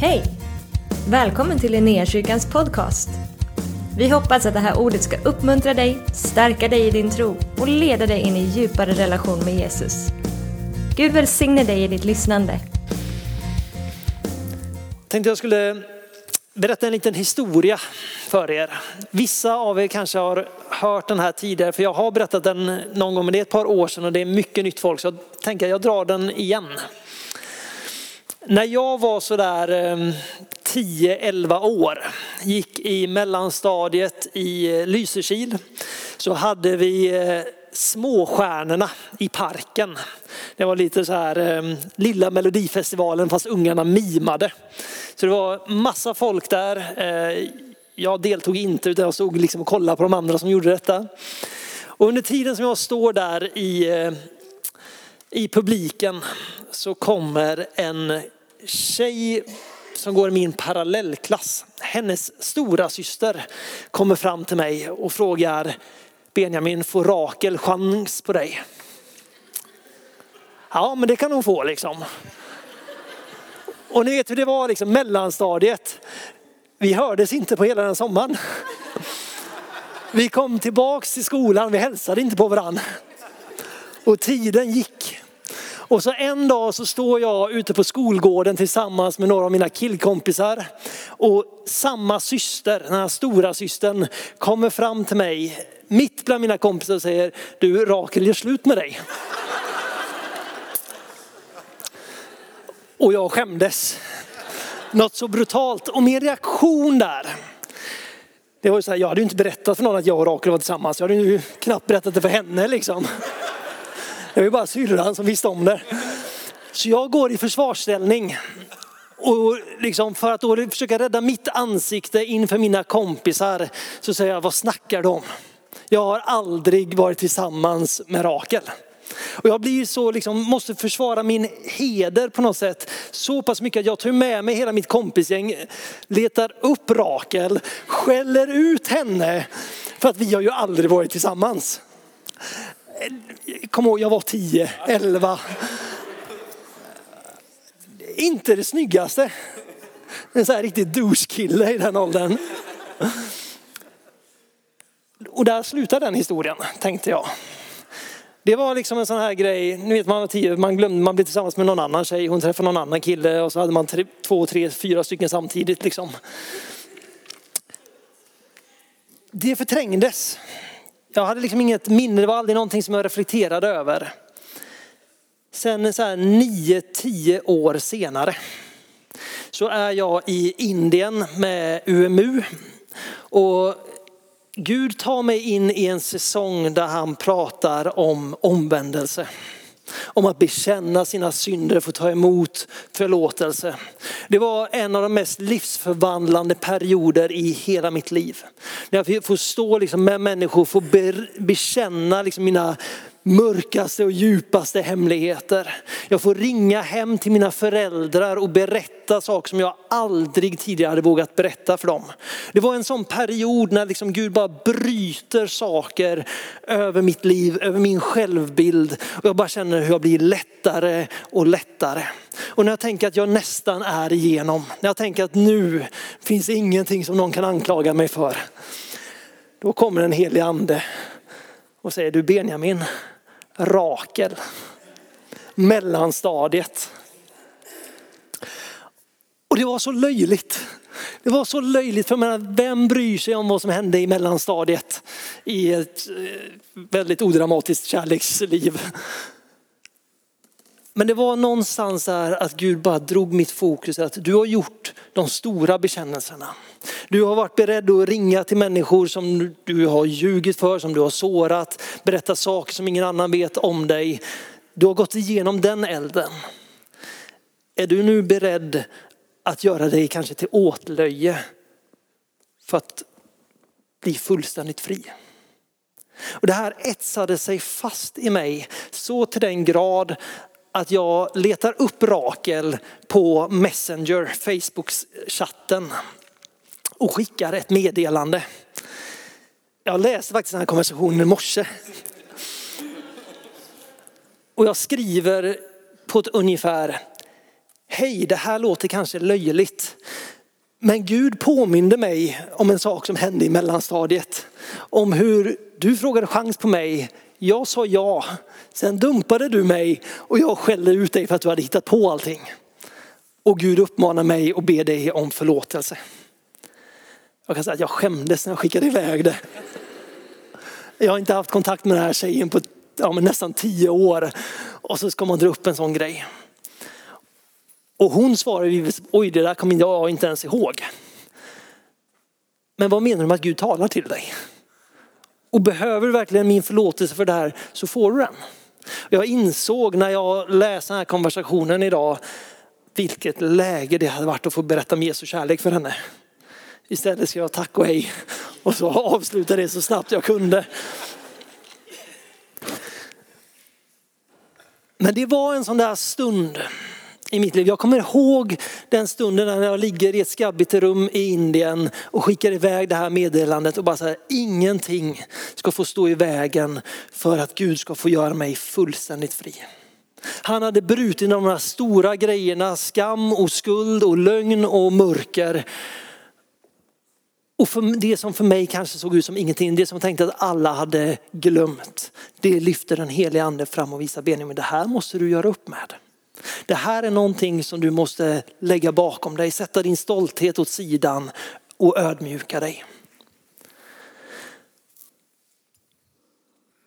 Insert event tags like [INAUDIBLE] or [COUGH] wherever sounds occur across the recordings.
Hej! Välkommen till Linnéakyrkans podcast. Vi hoppas att det här ordet ska uppmuntra dig, stärka dig i din tro och leda dig in i djupare relation med Jesus. Gud välsigne dig i ditt lyssnande. Tänkte jag skulle berätta en liten historia för er. Vissa av er kanske har hört den här tidigare, för jag har berättat den någon gång, men det är ett par år sedan och det är mycket nytt folk, så jag tänker att jag drar den igen. När jag var sådär ehm, 10-11 år, gick i mellanstadiet i eh, Lysekil, så hade vi eh, småstjärnorna i parken. Det var lite så här ehm, lilla melodifestivalen fast ungarna mimade. Så det var massa folk där. Eh, jag deltog inte utan jag stod liksom och kollade på de andra som gjorde detta. Och under tiden som jag står där i, i publiken så kommer en tjej som går i min parallellklass. Hennes stora syster kommer fram till mig och frågar Benjamin, får Rakel chans på dig? Ja, men det kan hon få liksom. Och ni vet hur det var liksom mellanstadiet. Vi hördes inte på hela den sommaren. Vi kom tillbaks till skolan, vi hälsade inte på varandra. Och tiden gick. Och så en dag så står jag ute på skolgården tillsammans med några av mina killkompisar. Och samma syster, den här stora systern, kommer fram till mig mitt bland mina kompisar och säger, du Rakel gör slut med dig. Och jag skämdes. Något så brutalt. Och min reaktion där, det var ju så här, jag hade ju inte berättat för någon att jag och Rakel var tillsammans. Jag hade ju knappt berättat det för henne liksom. Det var ju bara syrran som visste om det. Så jag går i försvarsställning. Och liksom för att då försöka rädda mitt ansikte inför mina kompisar så säger jag, vad snackar de om? Jag har aldrig varit tillsammans med Rakel. Och jag blir så, liksom, måste försvara min heder på något sätt så pass mycket att jag tar med mig hela mitt kompisgäng, letar upp Rakel, skäller ut henne för att vi har ju aldrig varit tillsammans. Eh, kom ihåg, jag var 10, 11. Inte det snyggaste. En sån här riktig douche-kille i den åldern. Och där slutar den historien, tänkte jag. Det var liksom en sån här grej, nu vet man var tio, man glömde, man blev tillsammans med någon annan tjej, hon träffade någon annan kille och så hade man tre, två, tre, fyra stycken samtidigt liksom. Det förträngdes. Jag hade liksom inget minne, det var aldrig någonting som jag reflekterade över. Sen så här nio, tio år senare så är jag i Indien med UMU och Gud tar mig in i en säsong där han pratar om omvändelse. Om att bekänna sina synder, få ta emot förlåtelse. Det var en av de mest livsförvandlande perioder i hela mitt liv. När jag får stå liksom med människor, få bekänna liksom mina mörkaste och djupaste hemligheter. Jag får ringa hem till mina föräldrar och berätta saker som jag aldrig tidigare hade vågat berätta för dem. Det var en sån period när liksom Gud bara bryter saker över mitt liv, över min självbild. Och jag bara känner hur jag blir lättare och lättare. Och när jag tänker att jag nästan är igenom, när jag tänker att nu finns ingenting som någon kan anklaga mig för. Då kommer en helig ande och säger du Benjamin, Rakel, mellanstadiet. Och det var så löjligt. Det var så löjligt, för menar, vem bryr sig om vad som hände i mellanstadiet i ett eh, väldigt odramatiskt kärleksliv. Men det var någonstans här att Gud bara drog mitt fokus att du har gjort de stora bekännelserna. Du har varit beredd att ringa till människor som du har ljugit för, som du har sårat, berätta saker som ingen annan vet om dig. Du har gått igenom den elden. Är du nu beredd att göra dig kanske till åtlöje för att bli fullständigt fri? Och det här etsade sig fast i mig så till den grad att jag letar upp Rakel på Messenger, Facebook-chatten och skickar ett meddelande. Jag läste faktiskt den här konversationen i morse. Och jag skriver på ett ungefär, hej det här låter kanske löjligt. Men Gud påminde mig om en sak som hände i mellanstadiet. Om hur du frågade chans på mig, jag sa ja, sen dumpade du mig och jag skällde ut dig för att du hade hittat på allting. Och Gud uppmanar mig och ber dig om förlåtelse. Jag kan säga att jag skämdes när jag skickade iväg det. Jag har inte haft kontakt med den här tjejen på ja, nästan tio år. Och så ska man dra upp en sån grej. Och hon svarade, oj det där kommer jag inte ens ihåg. Men vad menar du med att Gud talar till dig? Och behöver du verkligen min förlåtelse för det här så får du den. Jag insåg när jag läste den här konversationen idag vilket läge det hade varit att få berätta om Jesu kärlek för henne. Istället ska jag tack och hej och så avsluta det så snabbt jag kunde. Men det var en sån där stund i mitt liv. Jag kommer ihåg den stunden när jag ligger i ett skabbigt rum i Indien och skickar iväg det här meddelandet och bara säger ingenting ska få stå i vägen för att Gud ska få göra mig fullständigt fri. Han hade brutit de här stora grejerna, skam och skuld och lögn och mörker. Och för det som för mig kanske såg ut som ingenting, det som jag tänkte att alla hade glömt, det lyfter den heliga ande fram och visar Benjamin, det här måste du göra upp med. Det här är någonting som du måste lägga bakom dig, sätta din stolthet åt sidan och ödmjuka dig.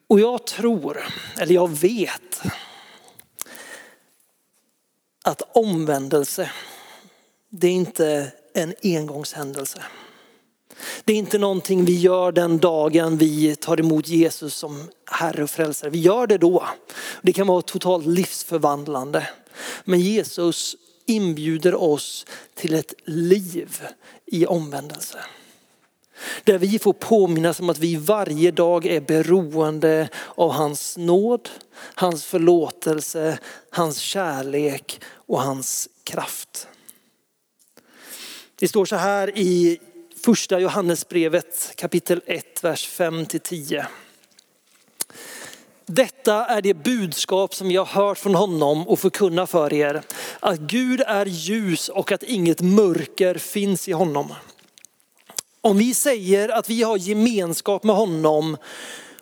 Och jag tror, eller jag vet, att omvändelse, det är inte en engångshändelse. Det är inte någonting vi gör den dagen vi tar emot Jesus som Herre och Frälsare. Vi gör det då. Det kan vara totalt livsförvandlande. Men Jesus inbjuder oss till ett liv i omvändelse. Där vi får påminnas om att vi varje dag är beroende av hans nåd, hans förlåtelse, hans kärlek och hans kraft. Det står så här i första Johannesbrevet kapitel 1, vers 5-10. Detta är det budskap som jag har hört från honom och förkunnar för er. Att Gud är ljus och att inget mörker finns i honom. Om vi säger att vi har gemenskap med honom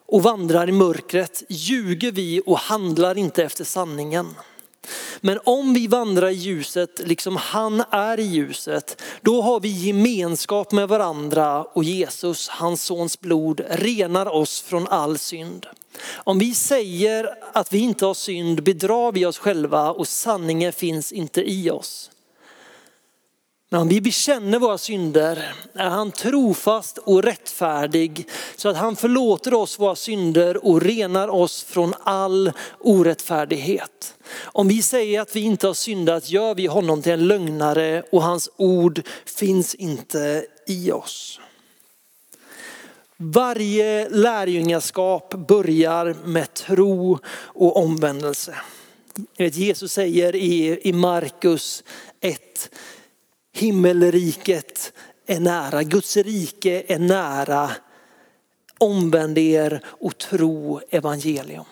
och vandrar i mörkret ljuger vi och handlar inte efter sanningen. Men om vi vandrar i ljuset liksom han är i ljuset, då har vi gemenskap med varandra och Jesus, hans sons blod, renar oss från all synd. Om vi säger att vi inte har synd bedrar vi oss själva och sanningen finns inte i oss. Men om vi bekänner våra synder är han trofast och rättfärdig så att han förlåter oss våra synder och renar oss från all orättfärdighet. Om vi säger att vi inte har syndat gör vi honom till en lögnare och hans ord finns inte i oss. Varje lärjungaskap börjar med tro och omvändelse. Jesus säger i Markus 1, himmelriket är nära, Guds rike är nära. Omvänd er och tro evangelium.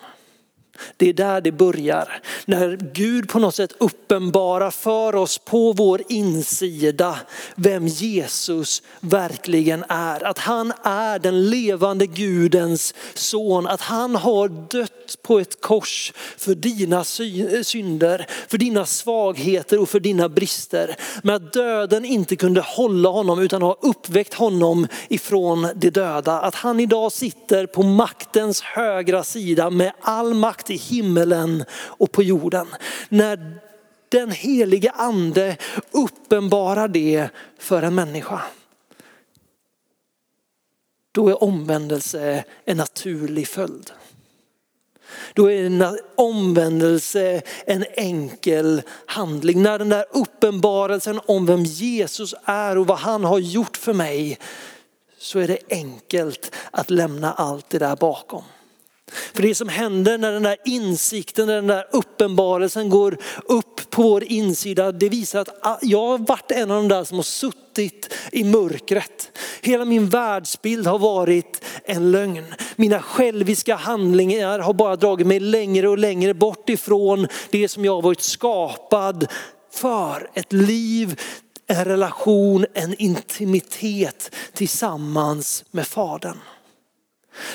Det är där det börjar. När Gud på något sätt uppenbarar för oss på vår insida vem Jesus verkligen är. Att han är den levande Gudens son. Att han har dött på ett kors för dina synder, för dina svagheter och för dina brister. Men att döden inte kunde hålla honom utan har uppväckt honom ifrån de döda. Att han idag sitter på maktens högra sida med all makt makt i himmelen och på jorden. När den helige ande uppenbarar det för en människa. Då är omvändelse en naturlig följd. Då är en omvändelse en enkel handling. När den där uppenbarelsen om vem Jesus är och vad han har gjort för mig så är det enkelt att lämna allt det där bakom. För det som händer när den där insikten, när den där uppenbarelsen går upp på vår insida, det visar att ah, jag har varit en av de där som har suttit i mörkret. Hela min världsbild har varit en lögn. Mina själviska handlingar har bara dragit mig längre och längre bort ifrån det som jag har varit skapad för ett liv, en relation, en intimitet tillsammans med Fadern.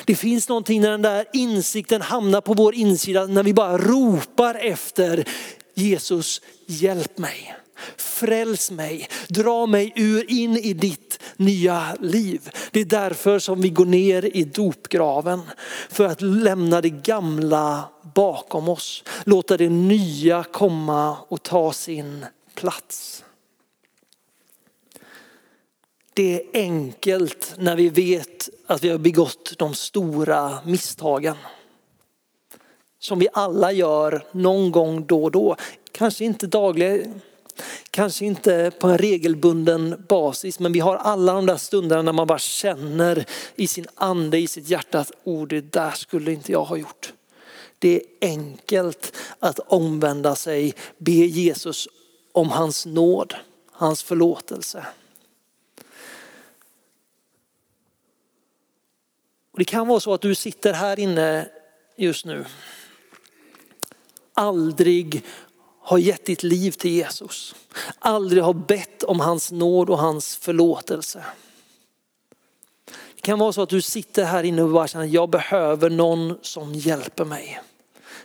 Det finns någonting när den där insikten hamnar på vår insida, när vi bara ropar efter Jesus, hjälp mig. Fräls mig, dra mig ur in i ditt nya liv. Det är därför som vi går ner i dopgraven. För att lämna det gamla bakom oss. Låta det nya komma och ta sin plats. Det är enkelt när vi vet att vi har begått de stora misstagen. Som vi alla gör någon gång då och då. Kanske inte dagligen, kanske inte på en regelbunden basis, men vi har alla de där stunderna när man bara känner i sin ande, i sitt hjärta att oh, det där skulle inte jag ha gjort. Det är enkelt att omvända sig, be Jesus om hans nåd, hans förlåtelse. Och det kan vara så att du sitter här inne just nu, aldrig har gett ditt liv till Jesus. Aldrig har bett om hans nåd och hans förlåtelse. Det kan vara så att du sitter här inne och bara känner att jag behöver någon som hjälper mig.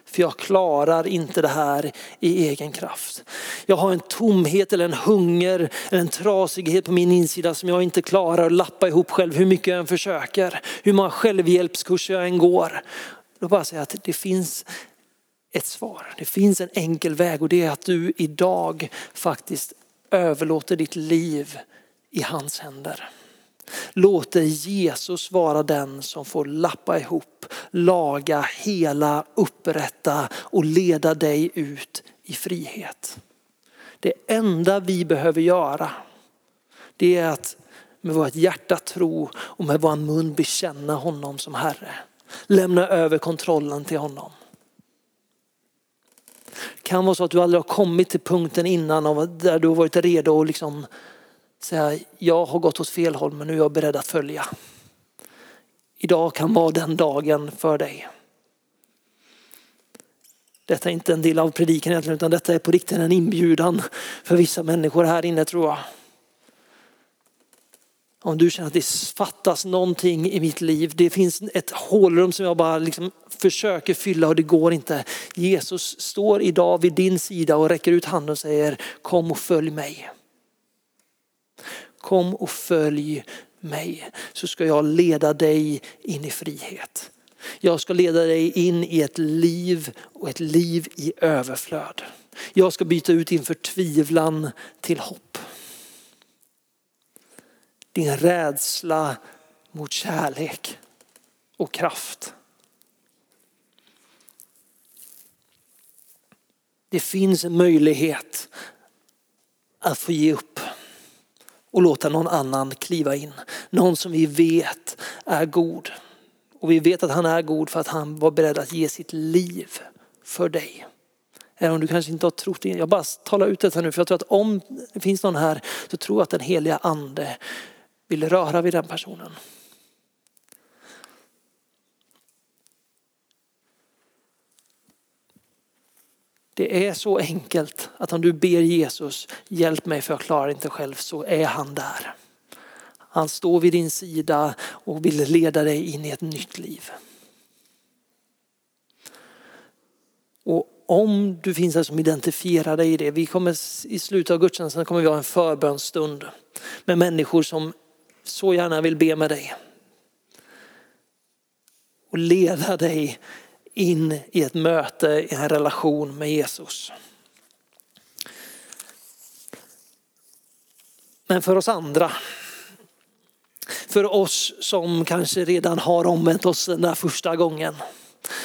För jag klarar inte det här i egen kraft. Jag har en tomhet eller en hunger eller en trasighet på min insida som jag inte klarar att lappa ihop själv hur mycket jag än försöker. Hur många självhjälpskurser jag än går. Då bara säga att det finns ett svar. Det finns en enkel väg och det är att du idag faktiskt överlåter ditt liv i hans händer. Låter Jesus vara den som får lappa ihop, laga, hela, upprätta och leda dig ut i frihet. Det enda vi behöver göra det är att med vårt hjärta tro och med vår mun bekänna honom som Herre. Lämna över kontrollen till honom. Det kan vara så att du aldrig har kommit till punkten innan där du har varit redo att liksom säga jag har gått åt fel håll men nu är jag beredd att följa. Idag kan vara den dagen för dig. Detta är inte en del av predikan egentligen utan detta är på riktigt en inbjudan för vissa människor här inne tror jag. Om du känner att det fattas någonting i mitt liv, det finns ett hålrum som jag bara liksom försöker fylla och det går inte. Jesus står idag vid din sida och räcker ut handen och säger kom och följ mig. Kom och följ mig så ska jag leda dig in i frihet. Jag ska leda dig in i ett liv och ett liv i överflöd. Jag ska byta ut din förtvivlan till hopp. Din rädsla mot kärlek och kraft. Det finns en möjlighet att få ge upp och låta någon annan kliva in. Någon som vi vet är god. Och vi vet att han är god för att han var beredd att ge sitt liv för dig. Även om du kanske inte har trott det. Jag bara talar ut detta nu för jag tror att om det finns någon här så tror jag att den heliga ande vill röra vid den personen. Det är så enkelt att om du ber Jesus, hjälp mig för jag klarar inte själv, så är han där. Han står vid din sida och vill leda dig in i ett nytt liv. Och om du finns här som identifierar dig i det, vi kommer i slutet av gudstjänsten kommer vi ha en förbönstund med människor som så gärna vill be med dig. Och leda dig in i ett möte, i en relation med Jesus. Men för oss andra, för oss som kanske redan har omvänt oss den där första gången,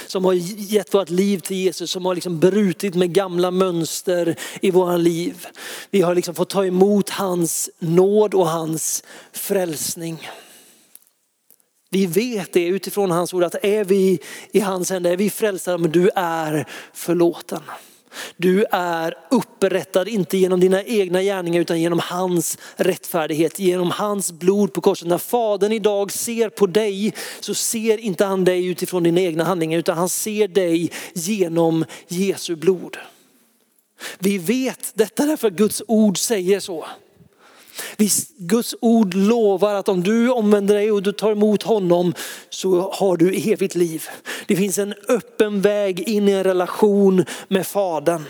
som har gett vårt liv till Jesus, som har liksom brutit med gamla mönster i våra liv. Vi har liksom fått ta emot hans nåd och hans frälsning. Vi vet det utifrån hans ord att är vi i hans händer, är vi frälsta, men du är förlåten. Du är upprättad, inte genom dina egna gärningar utan genom hans rättfärdighet, genom hans blod på korset. När fadern idag ser på dig så ser inte han dig utifrån dina egna handlingar utan han ser dig genom Jesu blod. Vi vet detta därför att Guds ord säger så. Guds ord lovar att om du omvänder dig och du tar emot honom så har du evigt liv. Det finns en öppen väg in i en relation med Fadern.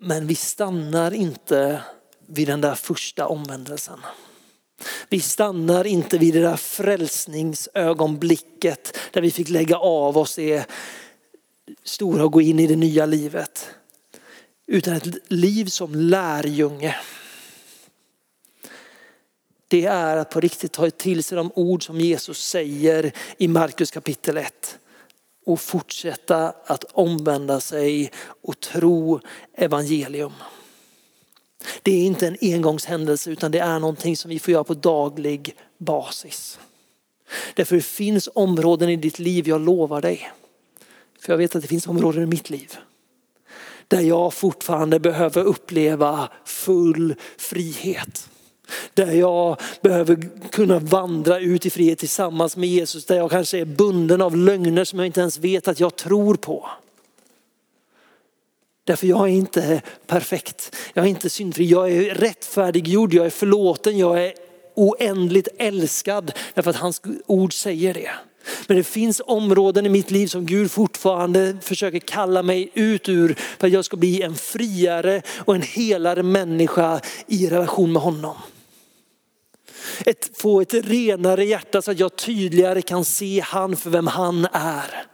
Men vi stannar inte vid den där första omvändelsen. Vi stannar inte vid det där frälsningsögonblicket där vi fick lägga av oss det stora och gå in i det nya livet. Utan ett liv som lärjunge. Det är att på riktigt ta till sig de ord som Jesus säger i Markus kapitel 1 och fortsätta att omvända sig och tro evangelium. Det är inte en engångshändelse utan det är någonting som vi får göra på daglig basis. Därför det finns områden i ditt liv, jag lovar dig. För jag vet att det finns områden i mitt liv. Där jag fortfarande behöver uppleva full frihet. Där jag behöver kunna vandra ut i frihet tillsammans med Jesus. Där jag kanske är bunden av lögner som jag inte ens vet att jag tror på. Därför jag är inte perfekt, jag är inte syndfri, jag är rättfärdiggjord, jag är förlåten, jag är oändligt älskad därför att hans ord säger det. Men det finns områden i mitt liv som Gud fortfarande försöker kalla mig ut ur för att jag ska bli en friare och en helare människa i relation med honom. Ett, få ett renare hjärta så att jag tydligare kan se han för vem han är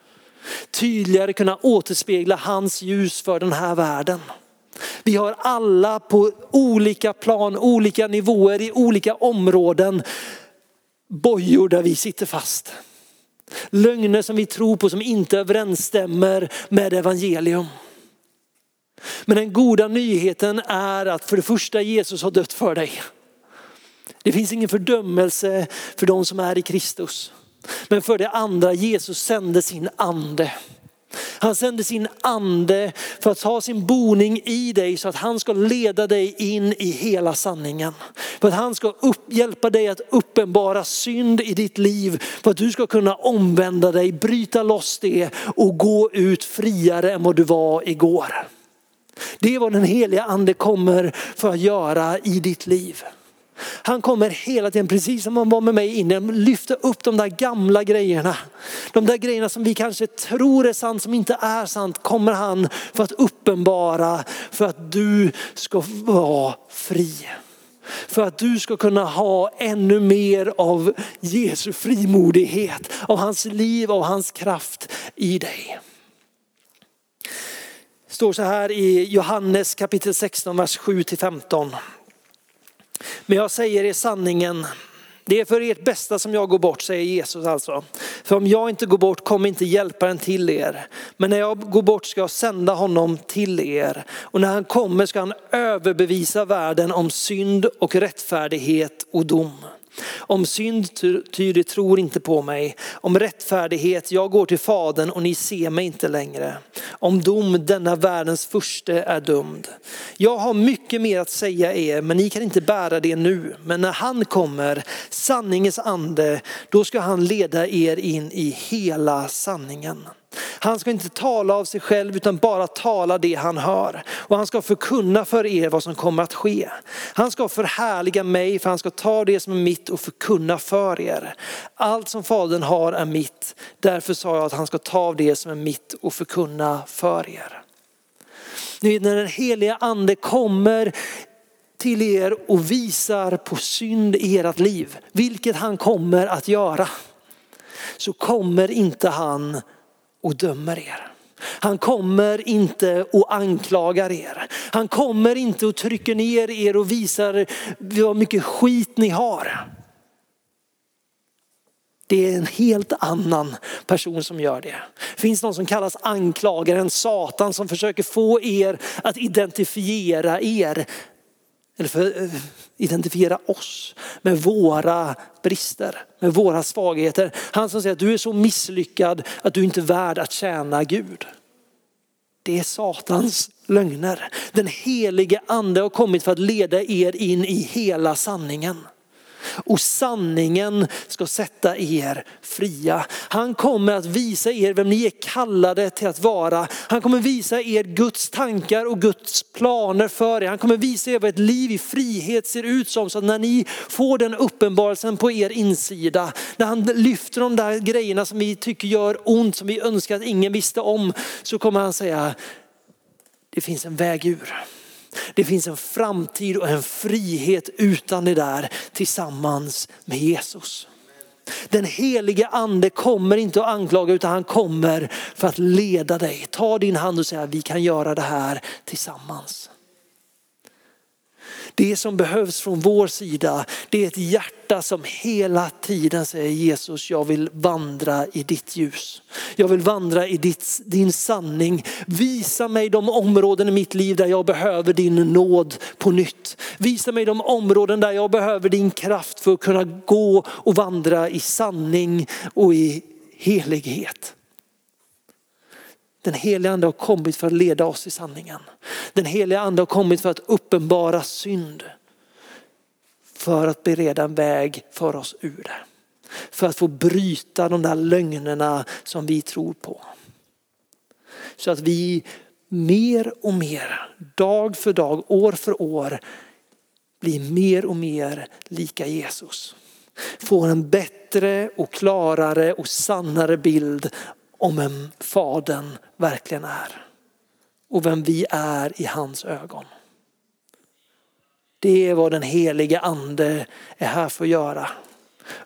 tydligare kunna återspegla hans ljus för den här världen. Vi har alla på olika plan, olika nivåer, i olika områden bojor där vi sitter fast. Lögner som vi tror på som inte överensstämmer med evangelium. Men den goda nyheten är att för det första Jesus har dött för dig. Det finns ingen fördömelse för de som är i Kristus. Men för det andra, Jesus sände sin ande. Han sände sin ande för att ta sin boning i dig så att han ska leda dig in i hela sanningen. För att han ska upp, hjälpa dig att uppenbara synd i ditt liv. För att du ska kunna omvända dig, bryta loss det och gå ut friare än vad du var igår. Det är vad den heliga ande kommer för att göra i ditt liv. Han kommer hela tiden, precis som han var med mig innan, lyfta upp de där gamla grejerna. De där grejerna som vi kanske tror är sant, som inte är sant, kommer han för att uppenbara för att du ska vara fri. För att du ska kunna ha ännu mer av Jesu frimodighet, av hans liv, av hans kraft i dig. Det står så här i Johannes kapitel 16, vers 7 till 15. Men jag säger er sanningen, det är för ert bästa som jag går bort, säger Jesus alltså. För om jag inte går bort kommer inte hjälparen till er. Men när jag går bort ska jag sända honom till er. Och när han kommer ska han överbevisa världen om synd och rättfärdighet och dom. Om synd, ty de tror inte på mig. Om rättfärdighet, jag går till Fadern och ni ser mig inte längre. Om dom, denna världens furste är dömd. Jag har mycket mer att säga er, men ni kan inte bära det nu. Men när han kommer, sanningens ande, då ska han leda er in i hela sanningen. Han ska inte tala av sig själv utan bara tala det han hör. Och han ska förkunna för er vad som kommer att ske. Han ska förhärliga mig för han ska ta det som är mitt och förkunna för er. Allt som fadern har är mitt. Därför sa jag att han ska ta av det som är mitt och förkunna för er. Ni vet när den heliga ande kommer till er och visar på synd i ert liv, vilket han kommer att göra, så kommer inte han och dömer er. Han kommer inte och anklagar er. Han kommer inte och trycker ner er och visar hur mycket skit ni har. Det är en helt annan person som gör det. Det finns någon som kallas anklagaren, Satan som försöker få er att identifiera er eller för, att identifiera oss med våra brister, med våra svagheter. Han som säger att du är så misslyckad att du inte är värd att tjäna Gud. Det är Satans lögner. Den helige ande har kommit för att leda er in i hela sanningen och sanningen ska sätta er fria. Han kommer att visa er vem ni är kallade till att vara. Han kommer visa er Guds tankar och Guds planer för er. Han kommer visa er vad ett liv i frihet ser ut som. Så att när ni får den uppenbarelsen på er insida, när han lyfter de där grejerna som vi tycker gör ont, som vi önskar att ingen visste om, så kommer han säga, det finns en väg ur. Det finns en framtid och en frihet utan det där tillsammans med Jesus. Den helige ande kommer inte att anklaga utan han kommer för att leda dig. Ta din hand och säga vi kan göra det här tillsammans. Det som behövs från vår sida, det är ett hjärta som hela tiden säger Jesus, jag vill vandra i ditt ljus. Jag vill vandra i ditt, din sanning. Visa mig de områden i mitt liv där jag behöver din nåd på nytt. Visa mig de områden där jag behöver din kraft för att kunna gå och vandra i sanning och i helighet. Den heliga ande har kommit för att leda oss i sanningen. Den heliga ande har kommit för att uppenbara synd. För att bereda en väg för oss ur det. För att få bryta de där lögnerna som vi tror på. Så att vi mer och mer, dag för dag, år för år blir mer och mer lika Jesus. Får en bättre och klarare och sannare bild om vem Fadern verkligen är. Och vem vi är i hans ögon. Det är vad den helige ande är här för att göra.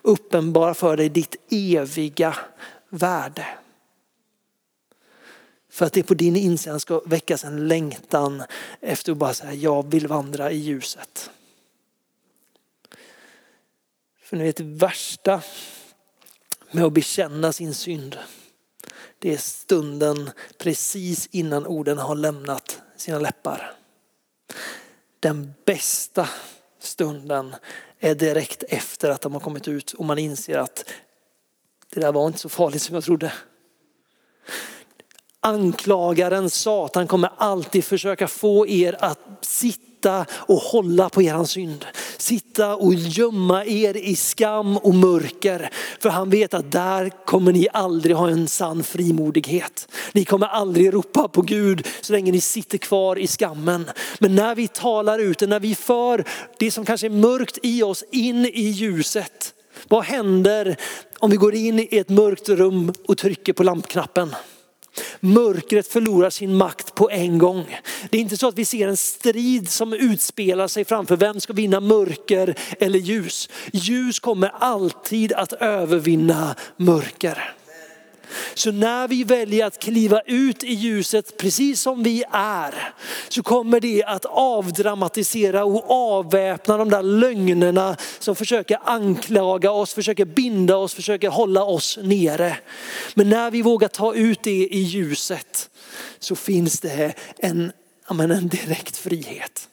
Uppenbara för dig ditt eviga värde. För att det på din insidan ska väckas en längtan efter att bara säga jag vill vandra i ljuset. För ni vet det värsta med att bekänna sin synd det är stunden precis innan orden har lämnat sina läppar. Den bästa stunden är direkt efter att de har kommit ut och man inser att det där var inte så farligt som jag trodde. Anklagaren Satan kommer alltid försöka få er att sitta sitta och hålla på eran synd. Sitta och gömma er i skam och mörker. För han vet att där kommer ni aldrig ha en sann frimodighet. Ni kommer aldrig ropa på Gud så länge ni sitter kvar i skammen. Men när vi talar ut, när vi för det som kanske är mörkt i oss in i ljuset. Vad händer om vi går in i ett mörkt rum och trycker på lampknappen? Mörkret förlorar sin makt på en gång. Det är inte så att vi ser en strid som utspelar sig framför vem ska vinna mörker eller ljus. Ljus kommer alltid att övervinna mörker. Så när vi väljer att kliva ut i ljuset precis som vi är så kommer det att avdramatisera och avväpna de där lögnerna som försöker anklaga oss, försöker binda oss, försöker hålla oss nere. Men när vi vågar ta ut det i ljuset så finns det en, en direkt frihet.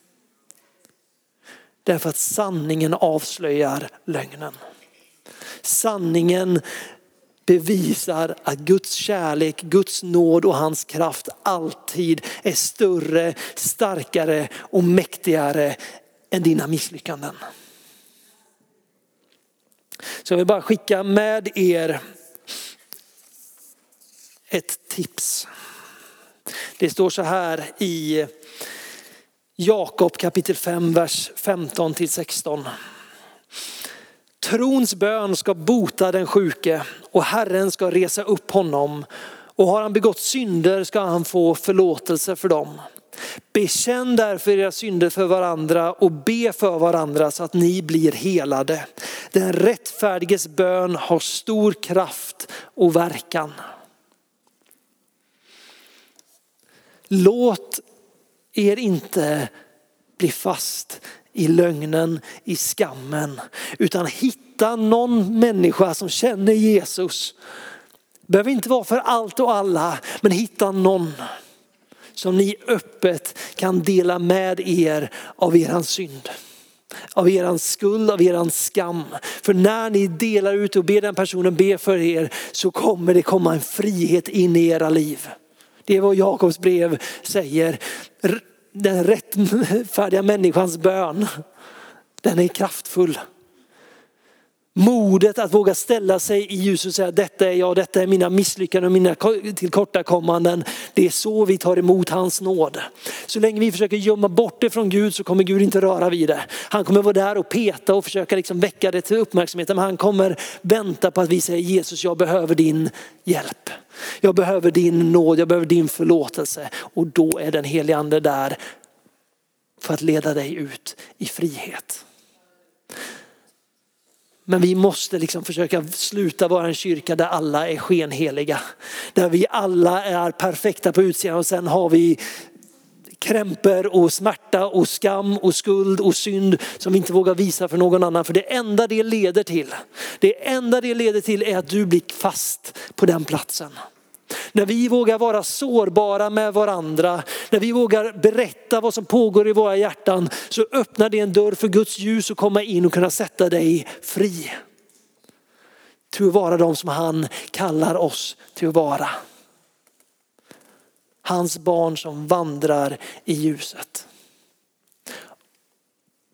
Därför att sanningen avslöjar lögnen. Sanningen bevisar att Guds kärlek, Guds nåd och hans kraft alltid är större, starkare och mäktigare än dina misslyckanden. Så jag vill bara skicka med er ett tips. Det står så här i Jakob kapitel 5, vers 15 till 16. Trons bön ska bota den sjuke och Herren ska resa upp honom. Och har han begått synder ska han få förlåtelse för dem. Bekänn därför era synder för varandra och be för varandra så att ni blir helade. Den rättfärdiges bön har stor kraft och verkan. Låt er inte bli fast i lögnen, i skammen. Utan hitta någon människa som känner Jesus. Behöver inte vara för allt och alla, men hitta någon som ni öppet kan dela med er av eran synd. Av eran skuld, av eran skam. För när ni delar ut och ber den personen be för er så kommer det komma en frihet in i era liv. Det är vad Jakobs brev säger den rättfärdiga människans bön, den är kraftfull. Modet att våga ställa sig i ljuset och säga detta är jag, detta är mina misslyckanden och mina tillkortakommanden. Det är så vi tar emot hans nåd. Så länge vi försöker gömma bort det från Gud så kommer Gud inte röra vid det. Han kommer vara där och peta och försöka liksom väcka det till uppmärksamhet. Men han kommer vänta på att vi säger Jesus jag behöver din hjälp. Jag behöver din nåd, jag behöver din förlåtelse. Och då är den helige ande där för att leda dig ut i frihet. Men vi måste liksom försöka sluta vara en kyrka där alla är skenheliga. Där vi alla är perfekta på utsidan och sen har vi krämper och smärta och skam och skuld och synd som vi inte vågar visa för någon annan. För det enda det leder till, det enda det leder till är att du blir fast på den platsen. När vi vågar vara sårbara med varandra, när vi vågar berätta vad som pågår i våra hjärtan så öppnar det en dörr för Guds ljus att komma in och kunna sätta dig fri. Till att vara de som han kallar oss till att vara. Hans barn som vandrar i ljuset.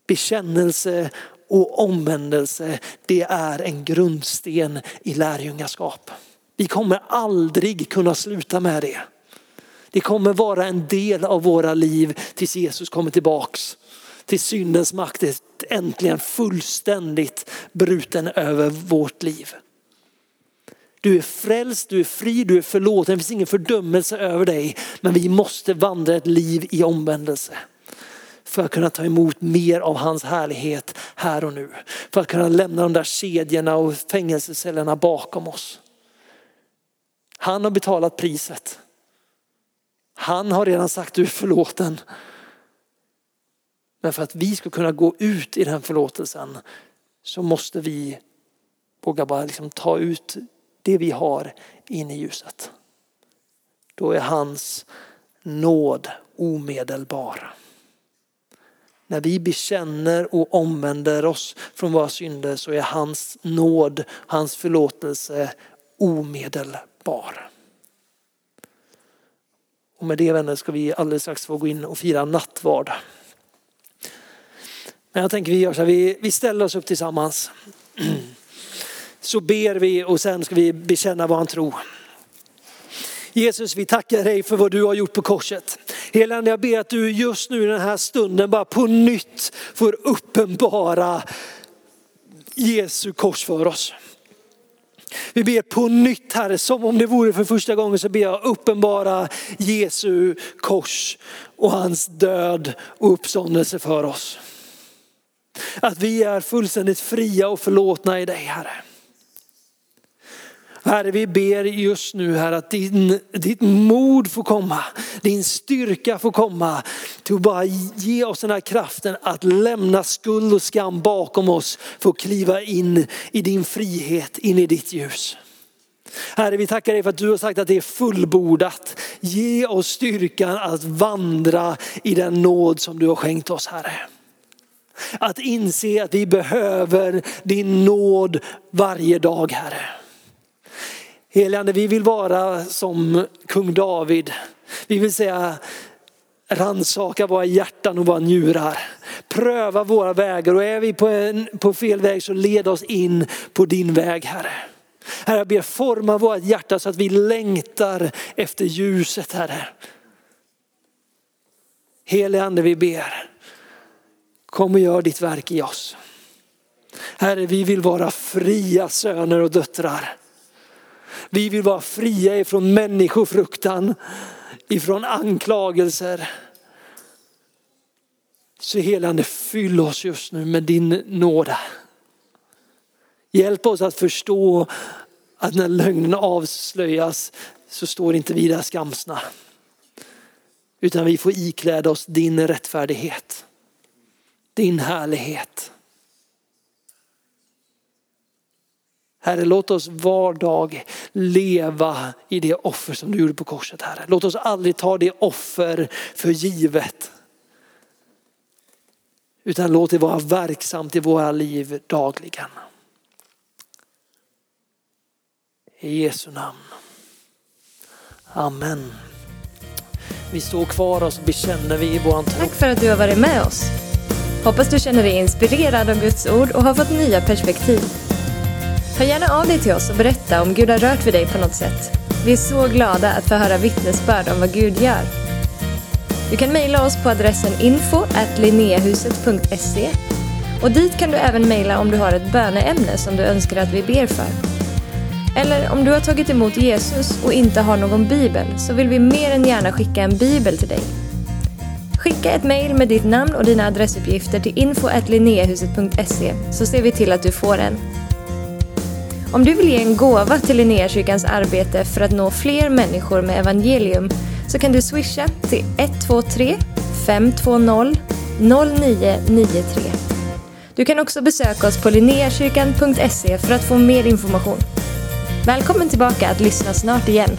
Bekännelse och omvändelse, det är en grundsten i lärjungaskap. Vi kommer aldrig kunna sluta med det. Det kommer vara en del av våra liv tills Jesus kommer tillbaks. Till syndens makt är äntligen fullständigt bruten över vårt liv. Du är frälst, du är fri, du är förlåten. Det finns ingen fördömelse över dig. Men vi måste vandra ett liv i omvändelse. För att kunna ta emot mer av hans härlighet här och nu. För att kunna lämna de där kedjorna och fängelsecellerna bakom oss. Han har betalat priset. Han har redan sagt du är förlåten. Men för att vi ska kunna gå ut i den förlåtelsen så måste vi våga bara liksom ta ut det vi har in i ljuset. Då är hans nåd omedelbar. När vi bekänner och omvänder oss från våra synder så är hans nåd, hans förlåtelse omedelbar. Och med det vänner ska vi alldeles strax få gå in och fira nattvard. Men jag tänker vi gör så här, vi, vi ställer oss upp tillsammans. [CLEARS THROAT] Så ber vi och sen ska vi bekänna vår tro. Jesus, vi tackar dig för vad du har gjort på korset. Helande, jag ber att du just nu i den här stunden bara på nytt får uppenbara Jesu kors för oss. Vi ber på nytt Herre, som om det vore för första gången så ber jag uppenbara Jesu kors och hans död och uppståndelse för oss. Att vi är fullständigt fria och förlåtna i dig Herre. Herre, vi ber just nu här att din, ditt mod får komma, din styrka får komma till att bara ge oss den här kraften att lämna skuld och skam bakom oss för att kliva in i din frihet, in i ditt ljus. Herre, vi tackar dig för att du har sagt att det är fullbordat. Ge oss styrkan att vandra i den nåd som du har skänkt oss, Herre. Att inse att vi behöver din nåd varje dag, Herre. Helige vi vill vara som kung David. Vi vill säga ransaka våra hjärtan och våra njurar. Pröva våra vägar och är vi på, en, på fel väg så led oss in på din väg Herre. Herre jag ber forma vårt hjärta så att vi längtar efter ljuset Herre. Helige Ande vi ber, kom och gör ditt verk i oss. Herre vi vill vara fria söner och döttrar. Vi vill vara fria ifrån människofruktan, ifrån anklagelser. Så helande, fyll oss just nu med din nåd. Hjälp oss att förstå att när lögnen avslöjas så står inte vi där skamsna. Utan vi får ikläda oss din rättfärdighet, din härlighet. Herre, låt oss var dag leva i det offer som du gjorde på korset, Herre. Låt oss aldrig ta det offer för givet. Utan låt det vara verksamt i våra liv dagligen. I Jesu namn. Amen. Vi står kvar och så bekänner vi i våran tro. Tack för att du har varit med oss. Hoppas du känner dig inspirerad av Guds ord och har fått nya perspektiv. Hör gärna av dig till oss och berätta om Gud har rört vid dig på något sätt. Vi är så glada att få höra vittnesbörd om vad Gud gör. Du kan mejla oss på adressen info och dit kan du även mejla om du har ett böneämne som du önskar att vi ber för. Eller om du har tagit emot Jesus och inte har någon bibel så vill vi mer än gärna skicka en bibel till dig. Skicka ett mejl med ditt namn och dina adressuppgifter till info så ser vi till att du får en. Om du vill ge en gåva till Linnéakyrkans arbete för att nå fler människor med evangelium så kan du swisha till 123 520 0993. Du kan också besöka oss på linneakyrkan.se för att få mer information. Välkommen tillbaka att lyssna snart igen.